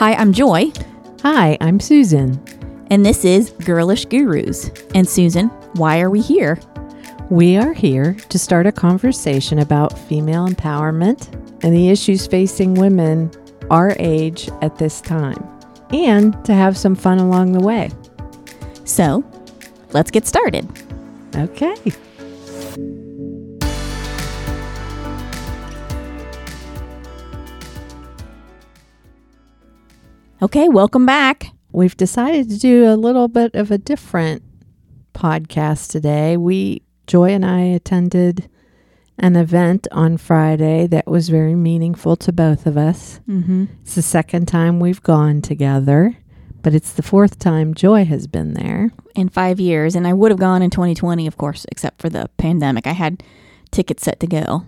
Hi, I'm Joy, Hi, I'm Susan. and this is Girlish Gurus. And Susan, why are we here? We are here to start a conversation about female empowerment and the issues facing women our age at this time, and to have some fun along the way. So, let's get started. Okay. Okay, welcome back. We've decided to do a little bit of a different podcast today. We, Joy and I, attended an event on Friday that was very meaningful to both of us. Mm-hmm. It's the second time we've gone together, but it's the fourth time Joy has been there. In five years, and I would have gone in 2020, of course, except for the pandemic. I had tickets set to go.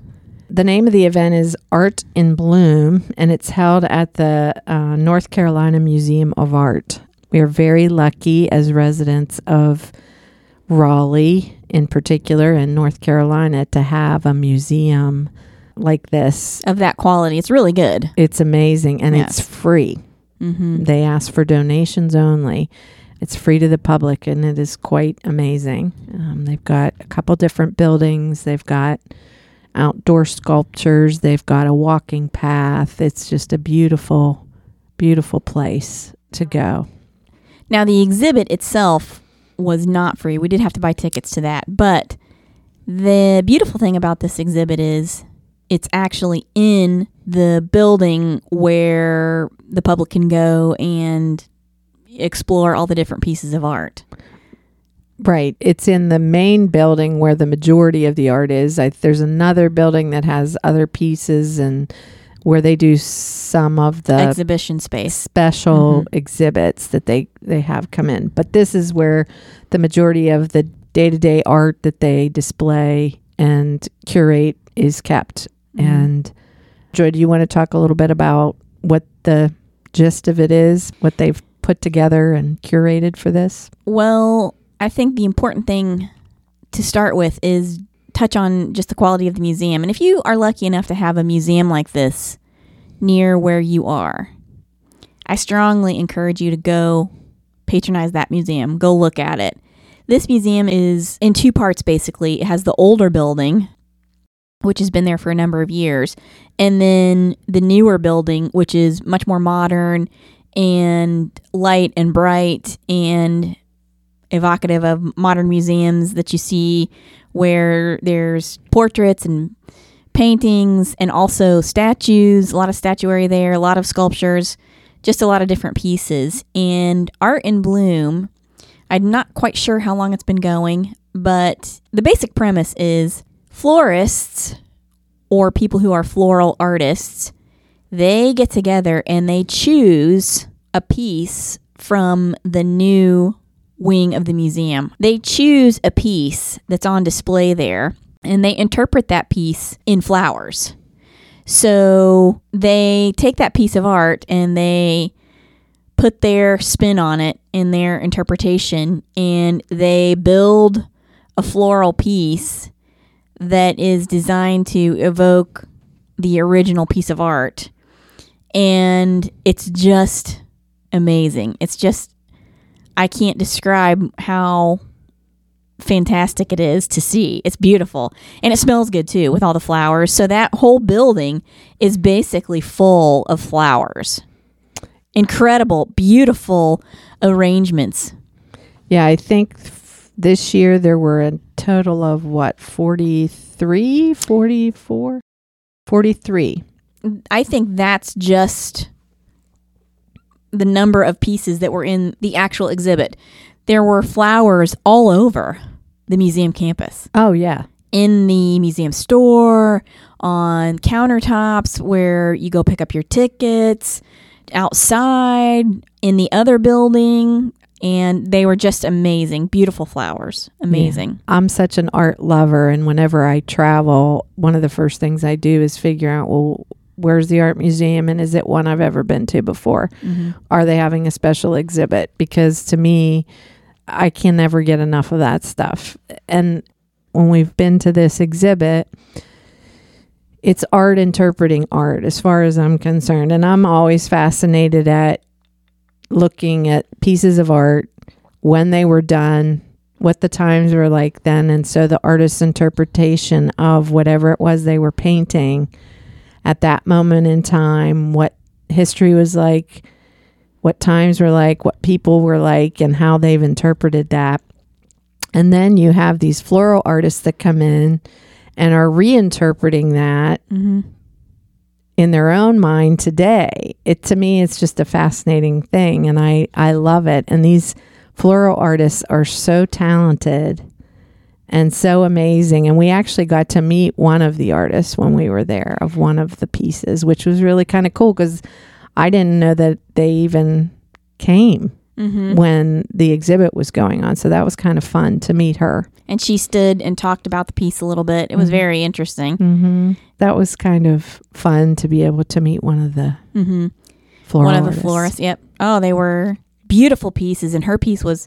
The name of the event is Art in Bloom, and it's held at the uh, North Carolina Museum of Art. We are very lucky as residents of Raleigh, in particular, and North Carolina, to have a museum like this. Of that quality, it's really good. It's amazing, and it's free. Mm-hmm. They ask for donations only. It's free to the public, and it is quite amazing. Um, they've got a couple different buildings. They've got outdoor sculptures. They've got a walking path. It's just a beautiful, beautiful place to go. Now, the exhibit itself was not free. We did have to buy tickets to that. But the beautiful thing about this exhibit is it's actually in the building where the public can go and explore all the different pieces of art. Right. It's in the main building where the majority of the art is. I, there's another building that has other pieces and where they do some of the Exhibition space. special Mhm. exhibits that they they have come in. But this is where the majority of the day-to-day art that they display and curate is kept. Mhm. And Joy, do you want to talk a little bit about what the gist of it is, what they've put together and curated for this? Well, I think the important thing to start with is touch on just the quality of the museum. And if you are lucky enough to have a museum like this near where you are, I strongly encourage you to go patronize that museum. Go look at it. This museum is in two parts basically. It has the older building, which has been there for a number of years, and then the newer building, which is much more modern and light and bright and evocative of modern museums that you see where there's portraits and paintings and also statues, a lot of statuary there, a lot of sculptures, just a lot of different pieces. And Art in Bloom, I'm not quite sure how long it's been going, but the basic premise is florists or people who are floral artists, they get together and they choose a piece from the new wing of the museum. They choose a piece that's on display there and they interpret that piece in flowers. So they take that piece of art and they put their spin on it in their interpretation and they build a floral piece that is designed to evoke the original piece of art. And it's just amazing. It's just I can't describe how fantastic it is to see. It's beautiful. And it smells good too with all the flowers. So that whole building is basically full of flowers. Incredible, beautiful arrangements. Yeah, I think f- this year there were a total of what, 43, 44? 43. I think that's just the number of pieces that were in the actual exhibit. There were flowers all over the museum campus. Oh, yeah. in the museum store, on countertops where you go pick up your tickets, outside, in the other building. And they were just amazing. Beautiful flowers. Amazing. I'm such an art lover, and whenever I travel, one of the first things I do is figure out, well, where's the art museum and is it one I've ever been to before? Mhm. Are they having a special exhibit? Because to me, I can never get enough of that stuff. And when we've been to this exhibit, it's art interpreting art as far as I'm concerned. And I'm always fascinated at looking at pieces of art when they were done, what the times were like then. And so the artist's interpretation of whatever it was they were painting at that moment in time, what history was like, what times were like, what people were like, and how they've interpreted that. And then you have these floral artists that come in and are reinterpreting that Mm-hmm. in their own mind today. It to me it's just a fascinating thing and I I love it. And these floral artists are so talented and so amazing and we actually got to meet one of the artists when we were there of one of the pieces, which was really kind of cool cuz I didn't know that they even came Mm-hmm. when the exhibit was going on. So that was kind of fun to meet her. And she stood and talked about the piece a little bit. It was Mhm. very interesting. Mm-hmm. That was kind of fun to be able to meet one of the Mm-hmm. floral One of the florists. Yep. Oh, they were beautiful pieces, and her piece was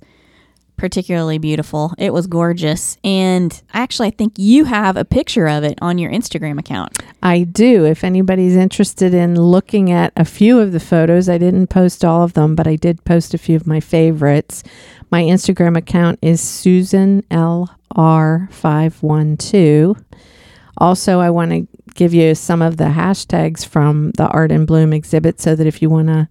particularly beautiful. It was gorgeous, and actually, I think you have a picture of it on your Instagram account. I do. If anybody's interested in looking at a few of the photos, I didn't post all of them, but I did post a few of my favorites. My Instagram account is Susan LR512. Also, I want to give you some of the hashtags from the Art in Bloom exhibit so that if you want to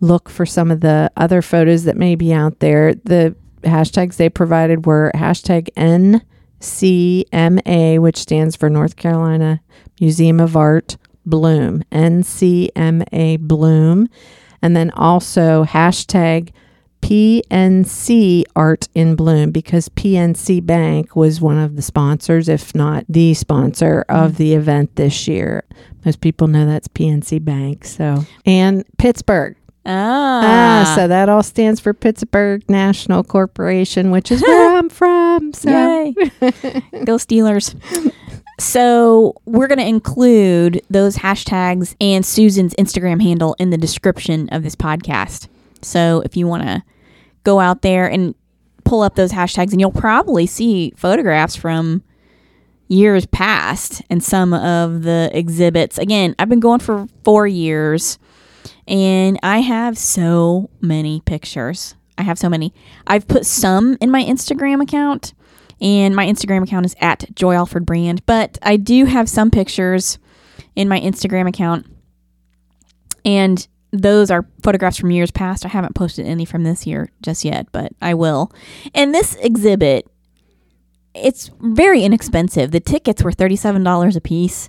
look for some of the other photos that may be out there, the hashtags they provided were hashtag NCMA, which stands for North Carolina Museum of Art Bloom, NCMA Bloom, and then also hashtag PNC Art in Bloom because PNC Bank was one of the sponsors, if not the sponsor of the event this year. Most people know that's PNC Bank. So, and Pittsburgh. Ah, Ah, so that all stands for Pittsburgh National Corporation, which is where I'm from. So, Yay. Go Steelers. So, we're going to include those hashtags and Susan's Instagram handle in the description of this podcast. So, if you want to go out there and pull up those hashtags, and you'll probably see photographs from years past and some of the exhibits. Again, I've been going for four years and I have so many pictures. I have so many. I've put some in my Instagram account, and my Instagram account is at Joy Alford Brand. But I do have some pictures in my Instagram account, and those are photographs from years past. I haven't posted any from this year just yet, but I will. And this exhibit, it's very inexpensive. The tickets were $37 a piece.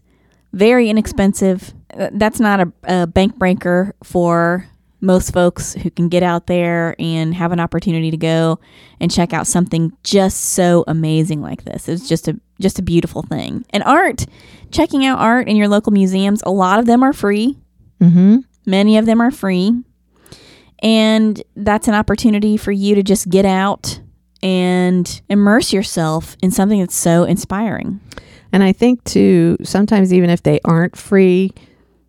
Very inexpensive. Uh, That's not a, a bank breaker for most folks who can get out there and have an opportunity to go and check out something just so amazing like this. It's just a just a beautiful thing. And art, checking out art in your local museums, a lot of them are free. mm-hmm. Many of them are free. And that's an opportunity for you to just get out and immerse yourself in something that's so inspiring. And I think too, sometimes even if they aren't free,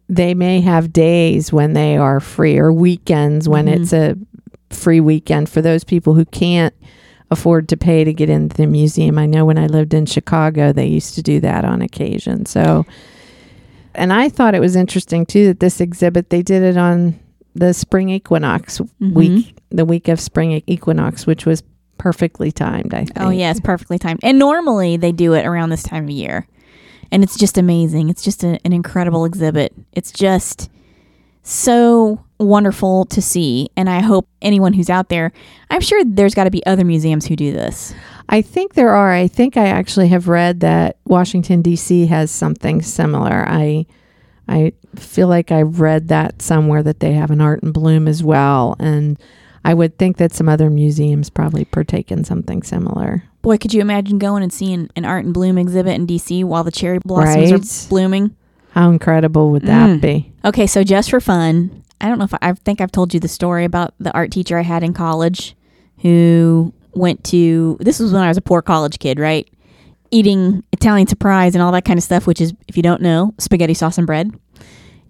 they may have days when they are free or weekends when Mhm. it's a free weekend for those people who can't afford to pay to get into the museum. I know when I lived in Chicago, they used to do that on occasion. So, and I thought it was interesting too that this exhibit, they did it on the spring equinox Mhm. week, the week of spring equinox, which was perfectly timed, I oh, think. Oh yeah, it's perfectly timed. And normally they do it around this time of year. And it's just amazing. It's just a, an incredible exhibit. It's just so wonderful to see. And I hope anyone who's out there, I'm sure there's got to be other museums who do this. I think there are. I think I actually have read that Washington D.C. has something similar. I I feel like I read that somewhere that they have an art in bloom as well, and I would think that some other museums probably partake in something similar. Boy, could you imagine going and seeing an art and bloom exhibit in DC while the cherry blossoms Right. are blooming? How incredible would that Mm. be? Okay, so just for fun, I don't know if I, I think I've told you the story about the art teacher I had in college who went to this was when I was a poor college kid, right? Eating Italian surprise and all that kind of stuff, which is if you don't know, spaghetti sauce and bread.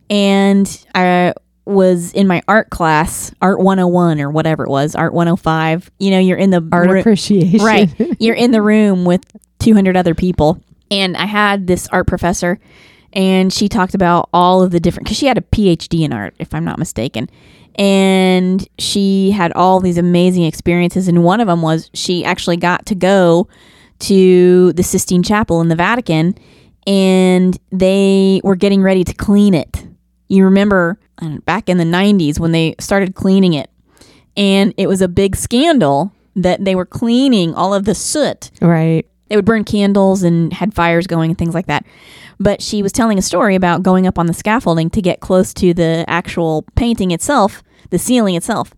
And I was in my art class, Art 101 or whatever it was, Art 105. You know, you're in the Art roo- appreciation, Right. You're in the room with 200 other people. And I had this art professor, and she talked about all of the different because she had a PhD in art, if I'm not mistaken, and she had all these amazing experiences. And one of them was she actually got to go to the Sistine Chapel in the Vatican, and they were getting ready to clean it. You remember uh, back in the 90s when they started cleaning it, and it was a big scandal that they were cleaning all of the soot Right. they would burn candles and had fires going and things like that. But she was telling a story about going up on the scaffolding to get close to the actual painting itself, the ceiling itself.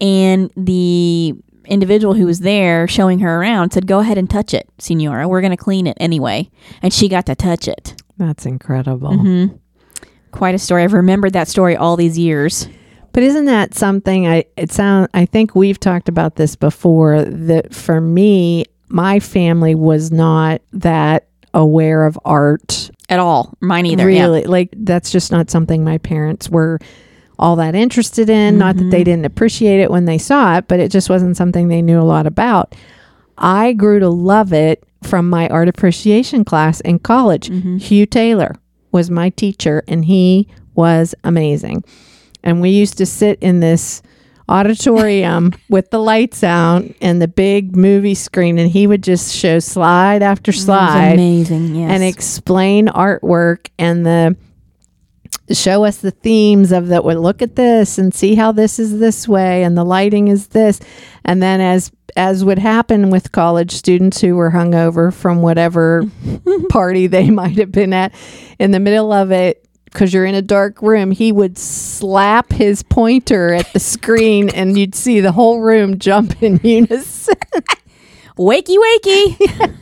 And the individual who was there showing her around said, Go ahead and touch it, Senora. We're going to clean it anyway. And she got to touch it. That's incredible. Mm-hmm. Quite a story. I've remembered that story all these years. But isn't that something I it sound I think we've talked about this before that for me my family was not that aware of art At all. Mine either. yeah. really like that's just not something my parents were all that interested in not that they mm-hmm. didn't appreciate it when they saw it but it just wasn't something they knew a lot about i grew to love it from my art appreciation class in college mm-hmm. hugh taylor was my teacher and he was amazing and we used to sit in this auditorium with the lights out and the big movie screen and he would just show slide after slide amazing. Yes. and explain artwork and the show us the themes of that well look at this and see how this is this way and the lighting is this. And then as as would happen with college students who were hungover from whatever party they might have been at in the middle of it because you're in a dark room he would slap his pointer at the screen and you'd see the whole room jump in unison. Wakey, wakey.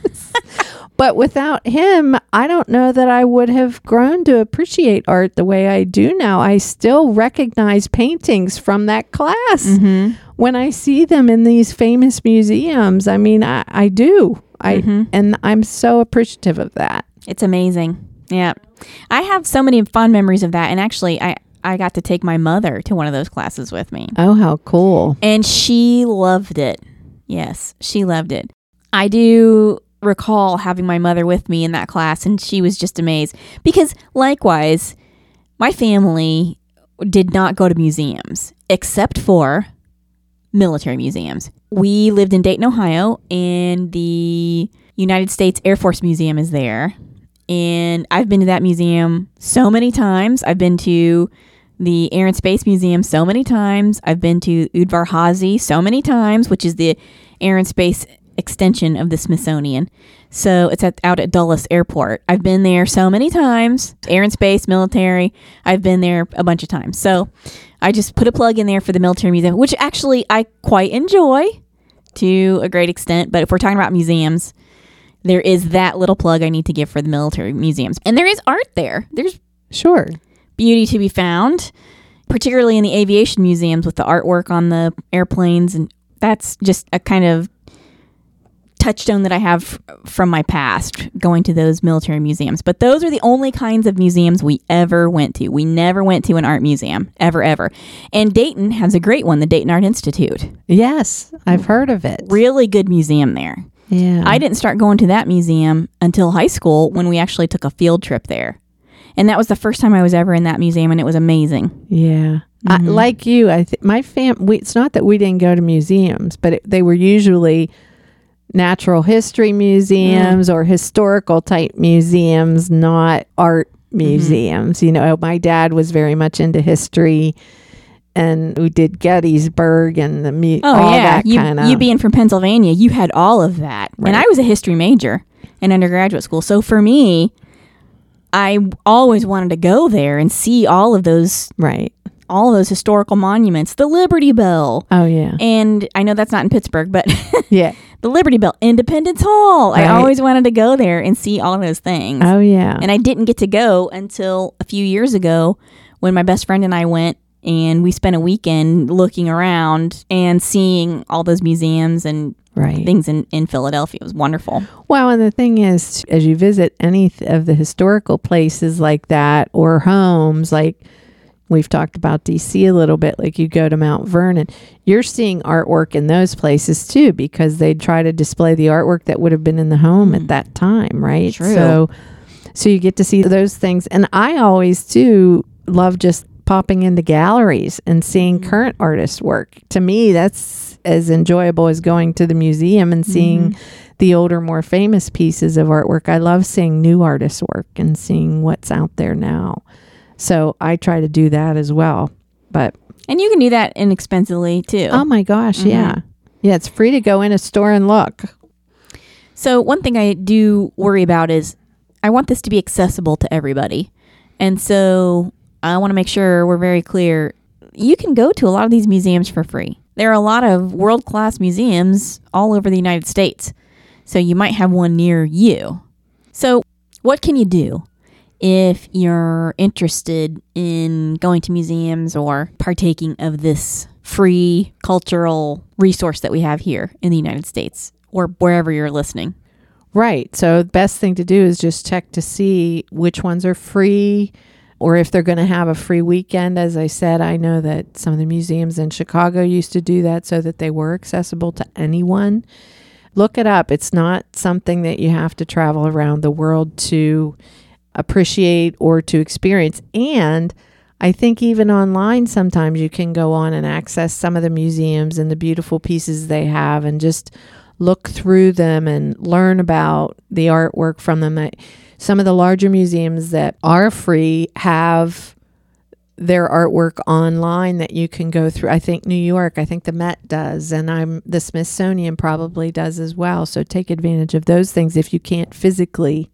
But without him, I don't know that I would have grown to appreciate art the way I do now. I still recognize paintings from that class mm-hmm. when I see them in these famous museums. I mean, I, I do. I mm-hmm. and I'm so appreciative of that. It's amazing. Yeah. I have so many fond memories of that. And actually, I, I got to take my mother to one of those classes with me. Oh, how cool! And she loved it. Yes, she loved it. I do recall having my mother with me in that class, and she was just amazed. Because, likewise, my family did not go to museums except for military museums. We lived in Dayton, Ohio, and the United States Air Force Museum is there. And I've been to that museum so many times. I've been to the Air and Space Museum so many times. I've been to Udvar Hazy so many times, which is the Air and Space extension of the Smithsonian. So it's at, out at Dulles Airport. I've been there so many times. Air and Space, military. I've been there a bunch of times. So I just put a plug in there for the Military Museum, which actually I quite enjoy to a great extent. But if we're talking about museums, there is that little plug I need to give for the military museums. And there is art there. There's Sure. beauty to be found, particularly in the aviation museums with the artwork on the airplanes. And that's just a kind of touchstone that I have from my past going to those military museums. But those are the only kinds of museums we ever went to. We never went to an art museum, ever, ever. And Dayton has a great one, the Dayton Art Institute. Yes, I've heard of it. Really good museum there. Yeah. I didn't start going to that museum until high school when we actually took a field trip there. And that was the first time I was ever in that museum, and it was amazing. Yeah. I, mm-hmm. like you, I th- my fam. We, it's not that we didn't go to museums, but it, they were usually natural history museums or historical type museums, not art mm-hmm. museums. You know, my dad was very much into history, and we did Gettysburg and the mu- Oh all yeah, that you kind of. you being from Pennsylvania, you had all of that, and I was a history major in undergraduate school. So for me, I always wanted to go there and see all of those right. all of those historical monuments, the Liberty Bell, Oh yeah. and I know that's not in Pittsburgh, but Yeah. The Liberty Bell, Independence Hall. Right. I always wanted to go there and see all those things. Oh yeah. And I didn't get to go until a few years ago when my best friend and I went and we spent a weekend looking around and seeing all those museums and right. things in, in Philadelphia. It was wonderful. Well, and the thing is, as you visit any of the historical places like that or homes, like we've talked about DC a little bit, like you go to Mount Vernon, you're seeing artwork in those places too because they try to display the artwork that would have been in the home at that time, right? True. So, So you get to see those things. And I always too love just popping into galleries and seeing Mhm. current artists' work. To me, that's as enjoyable as going to the museum and seeing Mhm. the older, more famous pieces of artwork. I love seeing new artists' work and seeing what's out there now. So I try to do that as well. But And you can do that inexpensively too. oh my gosh, Mhm. yeah. Yeah, it's free to go in a store and look. So one thing I do worry about is I want this to be accessible to everybody. And so I want to make sure we're very clear. You can go to a lot of these museums for free. There are a lot of world class museums all over the United States. So you might have one near you. So what can you do if you're interested in going to museums or partaking of this free cultural resource that we have here in the United States or wherever you're listening? Right. So the best thing to do is just check to see which ones are free or if they're going to have a free weekend. As I said, I know that some of the museums in Chicago used to do that so that they were accessible to anyone. Look it up. It's not something that you have to travel around the world to appreciate or to experience. And I think even online, sometimes you can go on and access some of the museums and the beautiful pieces they have and just look through them and learn about the artwork from them. Some of the larger museums that are free have their artwork online that you can go through. I think New York, I think the Met does, and I'm the Smithsonian probably does as well. So take advantage of those things if you can't physically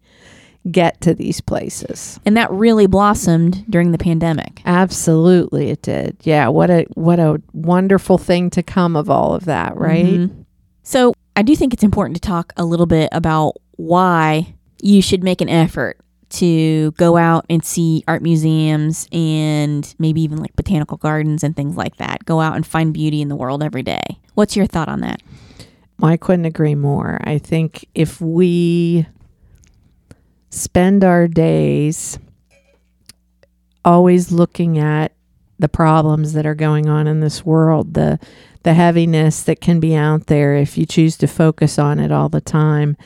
get to these places. And that really blossomed during the pandemic. Absolutely it did. Yeah, what a what a wonderful thing to come of all of that, right? Mhm. So I do think it's important to talk a little bit about why you should make an effort to go out and see art museums and maybe even like botanical gardens and things like that. Go out and find beauty in the world every day. What's your thought on that? I couldn't agree more. I think if we spend our days always looking at the problems that are going on in this world, the the heaviness that can be out there if you choose to focus on it all the time.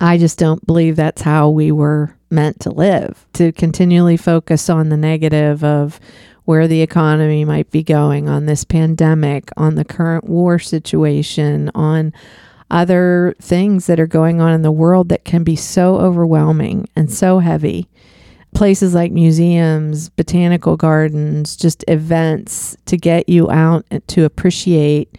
I just don't believe that's how we were meant to live. To continually focus on the negative of where the economy might be going, on this pandemic, on the current war situation, on other things that are going on in the world that can be so overwhelming and so heavy. Places like museums, botanical gardens, just events to get you out to appreciate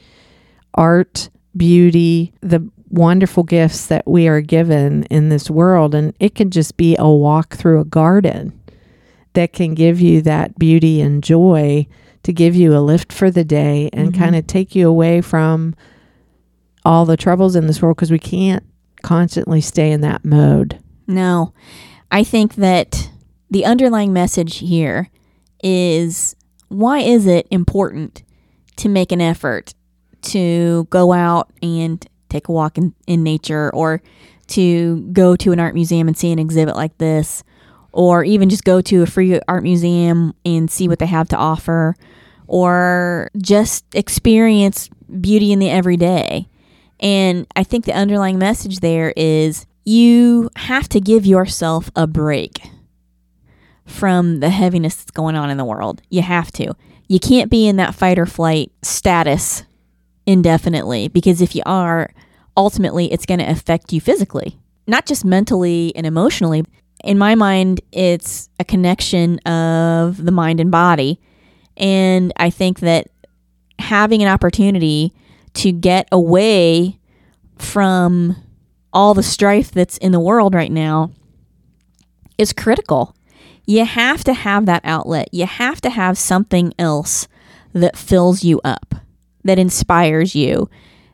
art, beauty, the wonderful gifts that we are given in this world. And it can just be a walk through a garden that can give you that beauty and joy to give you a lift for the day and Mhm. kind of take you away from all the troubles in this world because we can't constantly stay in that mode. No. I think that the underlying message here is why is it important to make an effort to go out and take a walk in, in nature or to go to an art museum and see an exhibit like this or even just go to a free art museum and see what they have to offer or just experience beauty in the everyday. And I think the underlying message there is you have to give yourself a break from the heaviness that's going on in the world. You have to. You can't be in that fight or flight status indefinitely because if you are, ultimately it's going to affect you physically, not just mentally and emotionally. In my mind, it's a connection of the mind and body. And I think that having an opportunity to get away from all the strife that's in the world right now is critical. You have to have that outlet. You have to have something else that fills you up, that inspires you,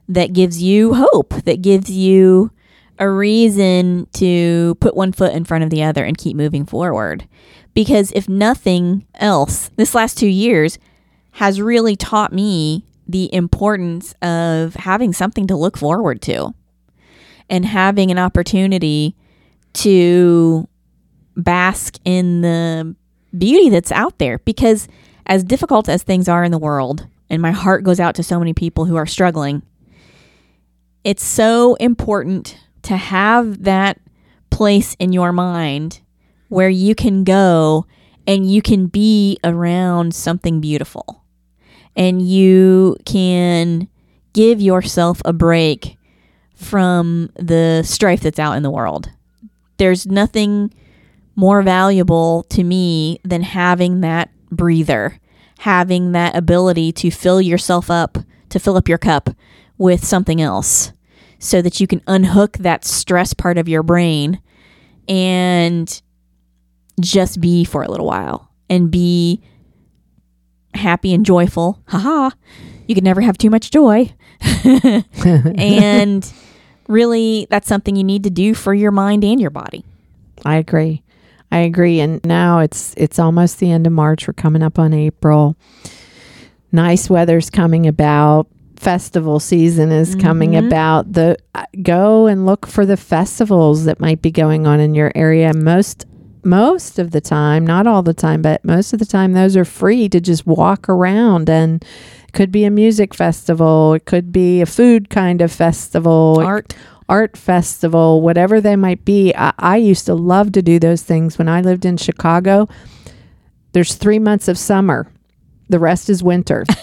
that gives you hope, that gives you a reason to put one foot in front of the other and keep moving forward. Because if nothing else, this last two years has really taught me the importance of having something to look forward to and having an opportunity to bask in the beauty that's out there. Because as difficult as things are in the world, and my heart goes out to so many people who are struggling, it's so important to have that place in your mind where you can go and you can be around something beautiful and you can give yourself a break from the strife that's out in the world. There's nothing more valuable to me than having that breather, having that ability to fill yourself up, to fill up your cup with something else so that you can unhook that stress part of your brain and just be for a little while and be happy and joyful. Haha. You can never have too much joy. and really, that's something you need to do for your mind and your body. I agree. I agree. And now it's it's almost the end of March. We're coming up on April. Nice weather's coming about. Festival season is coming Mhm. about. The uh, go and look for the festivals that might be going on in your area. Most most of the time, not all the time, but most of the time those are free to just walk around and it could be a music festival, it could be a food kind of festival, Art. art festival, whatever they might be. I, I used to love to do those things when I lived in Chicago. There's three months of summer, the rest is winter.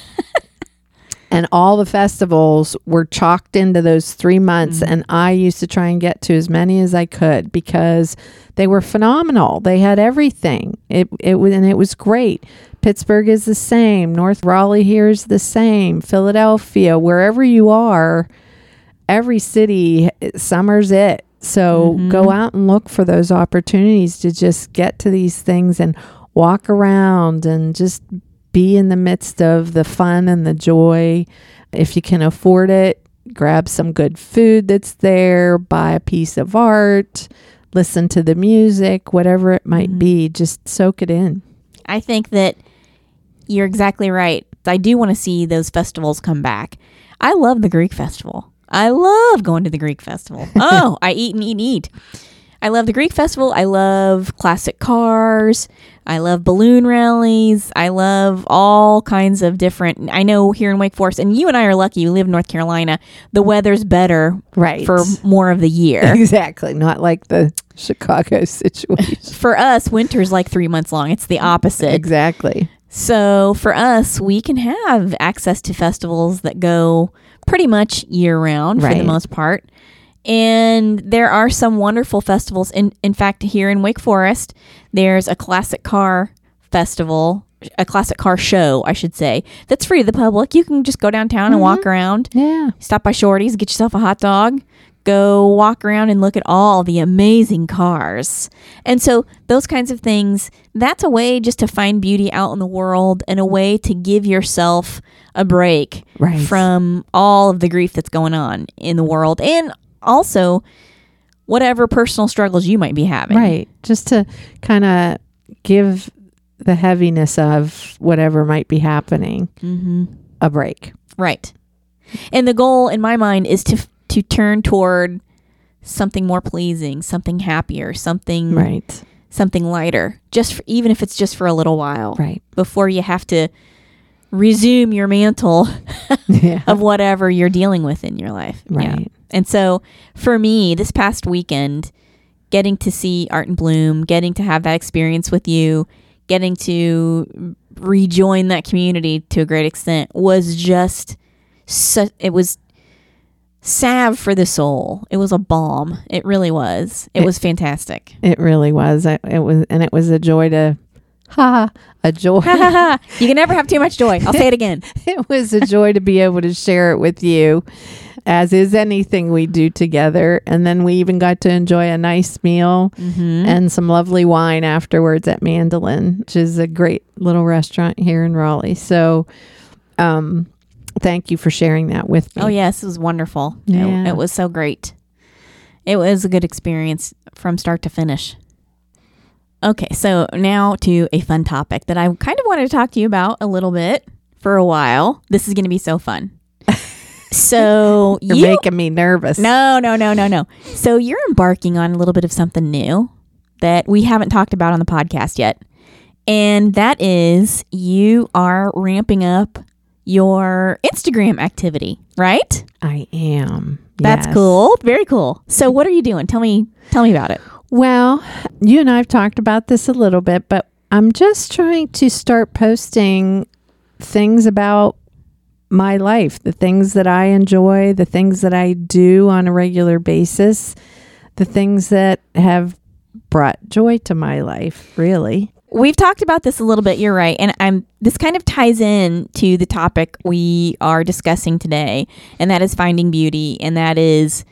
and all the festivals were chalked into those three months. Mm-hmm. And I used to try and get to as many as I could because they were phenomenal. They had everything. It, it was, and it was great. Pittsburgh is the same. North Raleigh here is the same. Philadelphia, wherever you are, every city summer's it so mm-hmm. go out and look for those opportunities to just get to these things and walk around and just be in the midst of the fun and the joy if you can afford it grab some good food that's there buy a piece of art listen to the music whatever it might mm-hmm. be just soak it in I think that you're exactly right. I do want to see those festivals come back. I love the Greek festival. I love going to the Greek festival. Oh, I eat and eat and eat. I love the Greek festival. I love classic cars. I love balloon rallies. I love all kinds of different. I know here in Wake Forest, and you and I are lucky. You live in North Carolina. The weather's better right for more of the year. exactly not like the chicago situation for us, winter's like three months long. It's the opposite. exactly So for us, we can have access to festivals that go pretty much year round for the most part. And there are some wonderful festivals. In in fact, here in Wake Forest, there's a classic car festival, a classic car show, I should say, that's free to the public. You can just go downtown and walk mm-hmm. around, yeah stop by Shorty's, get yourself a hot dog, go walk around and look at all the amazing cars. And so, those kinds of things, that's a way just to find beauty out in the world and a way to give yourself a break Right. from all of the grief that's going on in the world and also whatever personal struggles you might be having. Right. Just to kind of give the heaviness of whatever might be happening Mm-hmm. a break. Right. And the goal in my mind is to to turn toward something more pleasing, something happier, something Right. something lighter, just for, even if it's just for a little while, Right. before you have to resume your mantle Yeah. of whatever you're dealing with in your life. Yeah. And so for me, this past weekend, getting to see Art and Bloom, getting to have that experience with you, getting to rejoin that community to a great extent was just su- it was salve for the soul. It was a balm. It really was. It It- was fantastic. It really was. I- It was, and it was a joy to, ha, a joy. you can never have too much joy. I'll say it again. it was a joy to be able to share it with you, as is anything we do together. And then we even got to enjoy a nice meal Mm-hmm. and some lovely wine afterwards at Mandolin, which is a great little restaurant here in Raleigh. So, um, thank you for sharing that with me. Oh yes, it was wonderful. It- Yeah. It, was so great. It was a good experience from start to finish. Okay, so now to a fun topic that I kind of wanted to talk to you about a little bit for a while. This is going to be so fun. So You're you making me nervous. no, no, no, no, no. So you're embarking on a little bit of something new that we haven't talked about on the podcast yet. And that is you are ramping up your Instagram activity, right? I am. That's Yes. cool. Very cool. So what are you doing? Tell me tell me about it. Well, you and I have talked about this a little bit, but I'm just trying to start posting things about my life, the things that I enjoy, the things that I do on a regular basis, the things that have brought joy to my life, really. We've talked about this a little bit, you're right. And I'm this kind of ties in to the topic we are discussing today, and that is finding beauty, and that is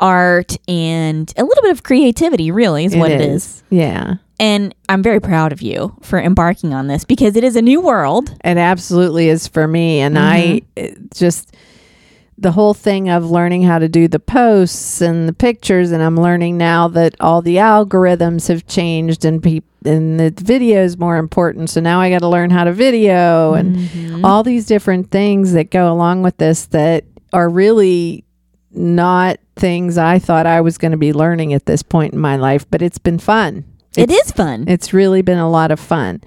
art and a little bit of creativity, really, is what it is. Yeah. And I'm very proud of you for embarking on this because it is a new world. It absolutely is for me. And I mm-hmm. just, the whole thing of learning how to do the posts and the pictures, and I'm learning now that all the algorithms have changed and people, and the video is more important. So now I got to learn how to video and mm-hmm. all these different things that go along with this that are really not things I thought I was going to be learning at this point in my life, but it's been fun. It is fun. It's really been a lot of fun.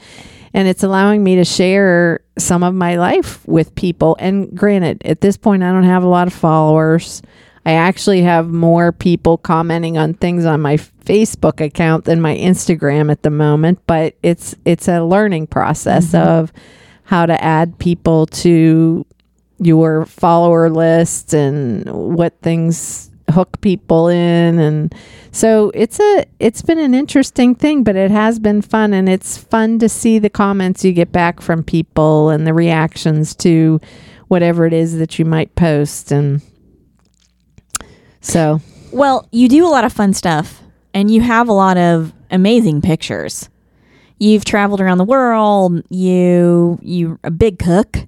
And it's allowing me to share some of my life with people. And granted, at this point, I don't have a lot of followers. I actually have more people commenting on things on my Facebook account than my Instagram at the moment, but it's it's a learning process mm-hmm. of how to add people to your follower list and what things hook people in. And so it's a it's been an interesting thing but it has been fun and it's fun to see the comments you get back from people and the reactions to whatever it is that you might post. And so Well, you do a lot of fun stuff and you have a lot of amazing pictures. You've traveled around the world, you you're a big cook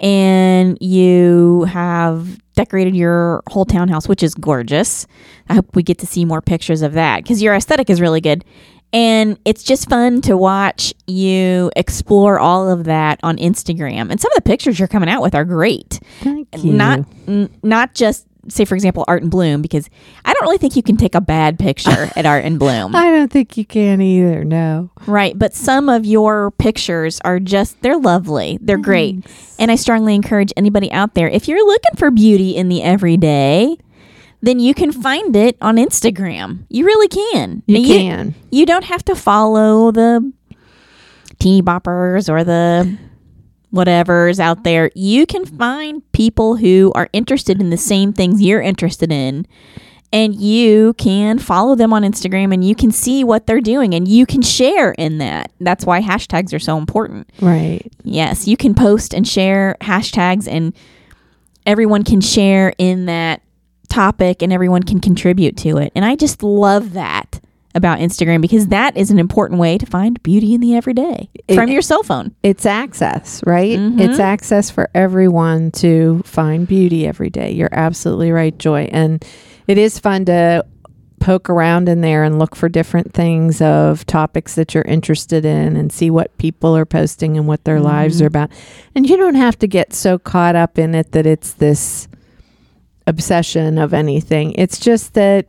and you have decorated your whole townhouse, which is gorgeous. I hope we get to see more pictures of that cuz your aesthetic is really good. And it's just fun to watch you explore all of that on Instagram. And some of the pictures you're coming out with are great thank you not n- not just say for example art and bloom because i don't really think you can take a bad picture at art and bloom. I don't think you can either no. Right but some of your pictures are just they're lovely. They're great. And i strongly encourage anybody out there if you're looking for beauty in the everyday then you can find it on instagram. You really can. You can. you don't have to follow the teeny boppers or the whatever's out mm-hmm. there. You can find people who are interested in the same things you're interested in. And you can follow them on Instagram and you can see what they're doing and you can share in that. That's why hashtags are so important. right Yes, you can post and share hashtags, and everyone can share in that topic and everyone can contribute to it. And I just love that about Instagram because that is an important way to find beauty in the everyday It- from your cell phone. it's access, right? Mhm. It's access for everyone to find beauty every day. You're absolutely right, Joy. And it is fun to poke around in there and look for different things of topics that you're interested in and see what people are posting and what their lives are about. And you don't have to get so caught up in it that it's this obsession of anything. It's just that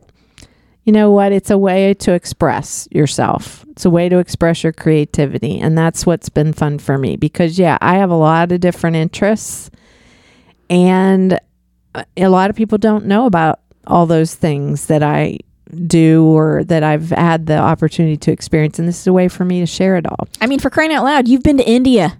you know what? It's a way to express yourself. It's a way to express your creativity. And that's what's been fun for me because, yeah, I have a lot of different interests. And uh, a lot of people don't know about all those things that I do or that I've had the opportunity to experience. And this is a way for me to share it all. I mean, for crying out loud, you've been to India.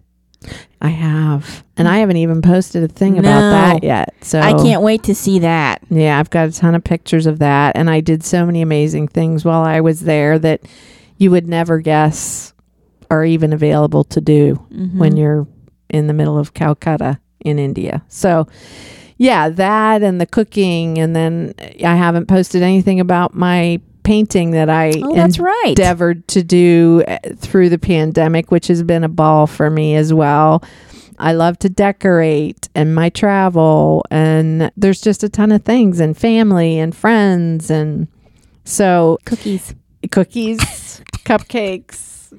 I have. And I haven't even posted a thing No. about that yet. So I can't wait to see that. Yeah, I've got a ton of pictures of that. And I did so many amazing things while I was there that you would never guess are even available to do Mm-hmm. when you're in the middle of Calcutta in India. So, yeah, that and the cooking. And then I haven't posted anything about my painting that I Oh, that's right. endeavored to do uh, through the pandemic, which has been a ball for me as well. I love to decorate and my travel, and there's just a ton of things, and family and friends, and so Cookies. cookies, cupcakes,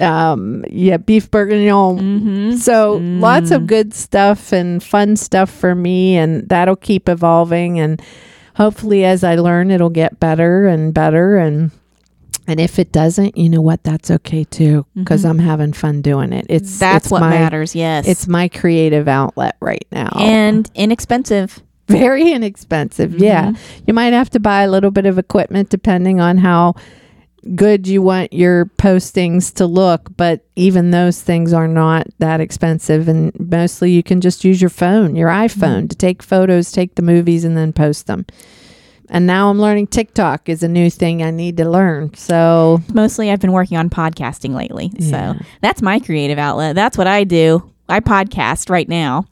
um, yeah, beef bourguignon. Mm-hmm. So lots of good stuff and fun stuff for me, and that'll keep evolving. And hopefully, as I learn, it'll get better and better. And and if it doesn't, you know what? That's okay too, mm-hmm. because I'm having fun doing it. It's That's it's what my, matters. Yes. It's my creative outlet right now. and inexpensive. Very inexpensive. Yeah. Mm-hmm. You might have to buy a little bit of equipment depending on how good you want your postings to look, but even those things are not that expensive. And mostly you can just use your phone, your mm-hmm. iPhone, to take photos, take the movies, and then post them. And now I'm learning TikTok is a new thing I need to learn. So, Mostly I've been working on podcasting lately. Yeah. So that's my creative outlet. That's what I do. I podcast right now.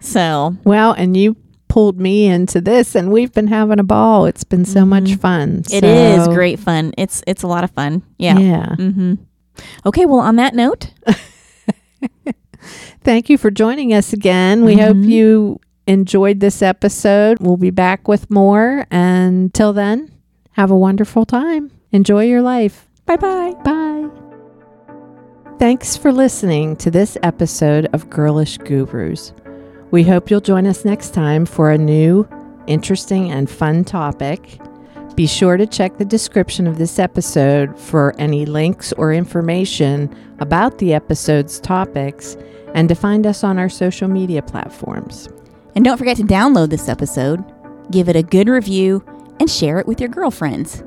So well, and you pulled me into this, and we've been having a ball. It's been so much fun. Mm-hmm. it is great fun. It's it's a lot of fun. Yeah. Yeah. Mm-hmm. Okay, well on that note, Thank you for joining us again. We hope Mhm. you enjoyed this episode. We'll be back with more. And till then, have a wonderful time. Enjoy your life. bye bye. Bye. Thanks for listening to this episode of Girlish Gurus. We hope you'll join us next time for a new, interesting, and fun topic. Be sure to check the description of this episode for any links or information about the episode's topics and to find us on our social media platforms. And don't forget to download this episode, give it a good review, and share it with your girlfriends.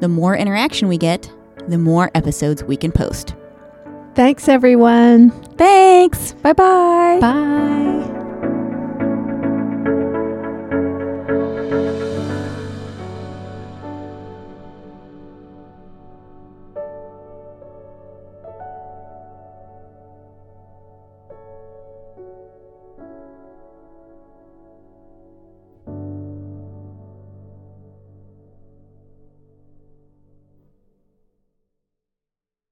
The more interaction we get, the more episodes we can post. Thanks, everyone. Thanks. Bye bye. Bye.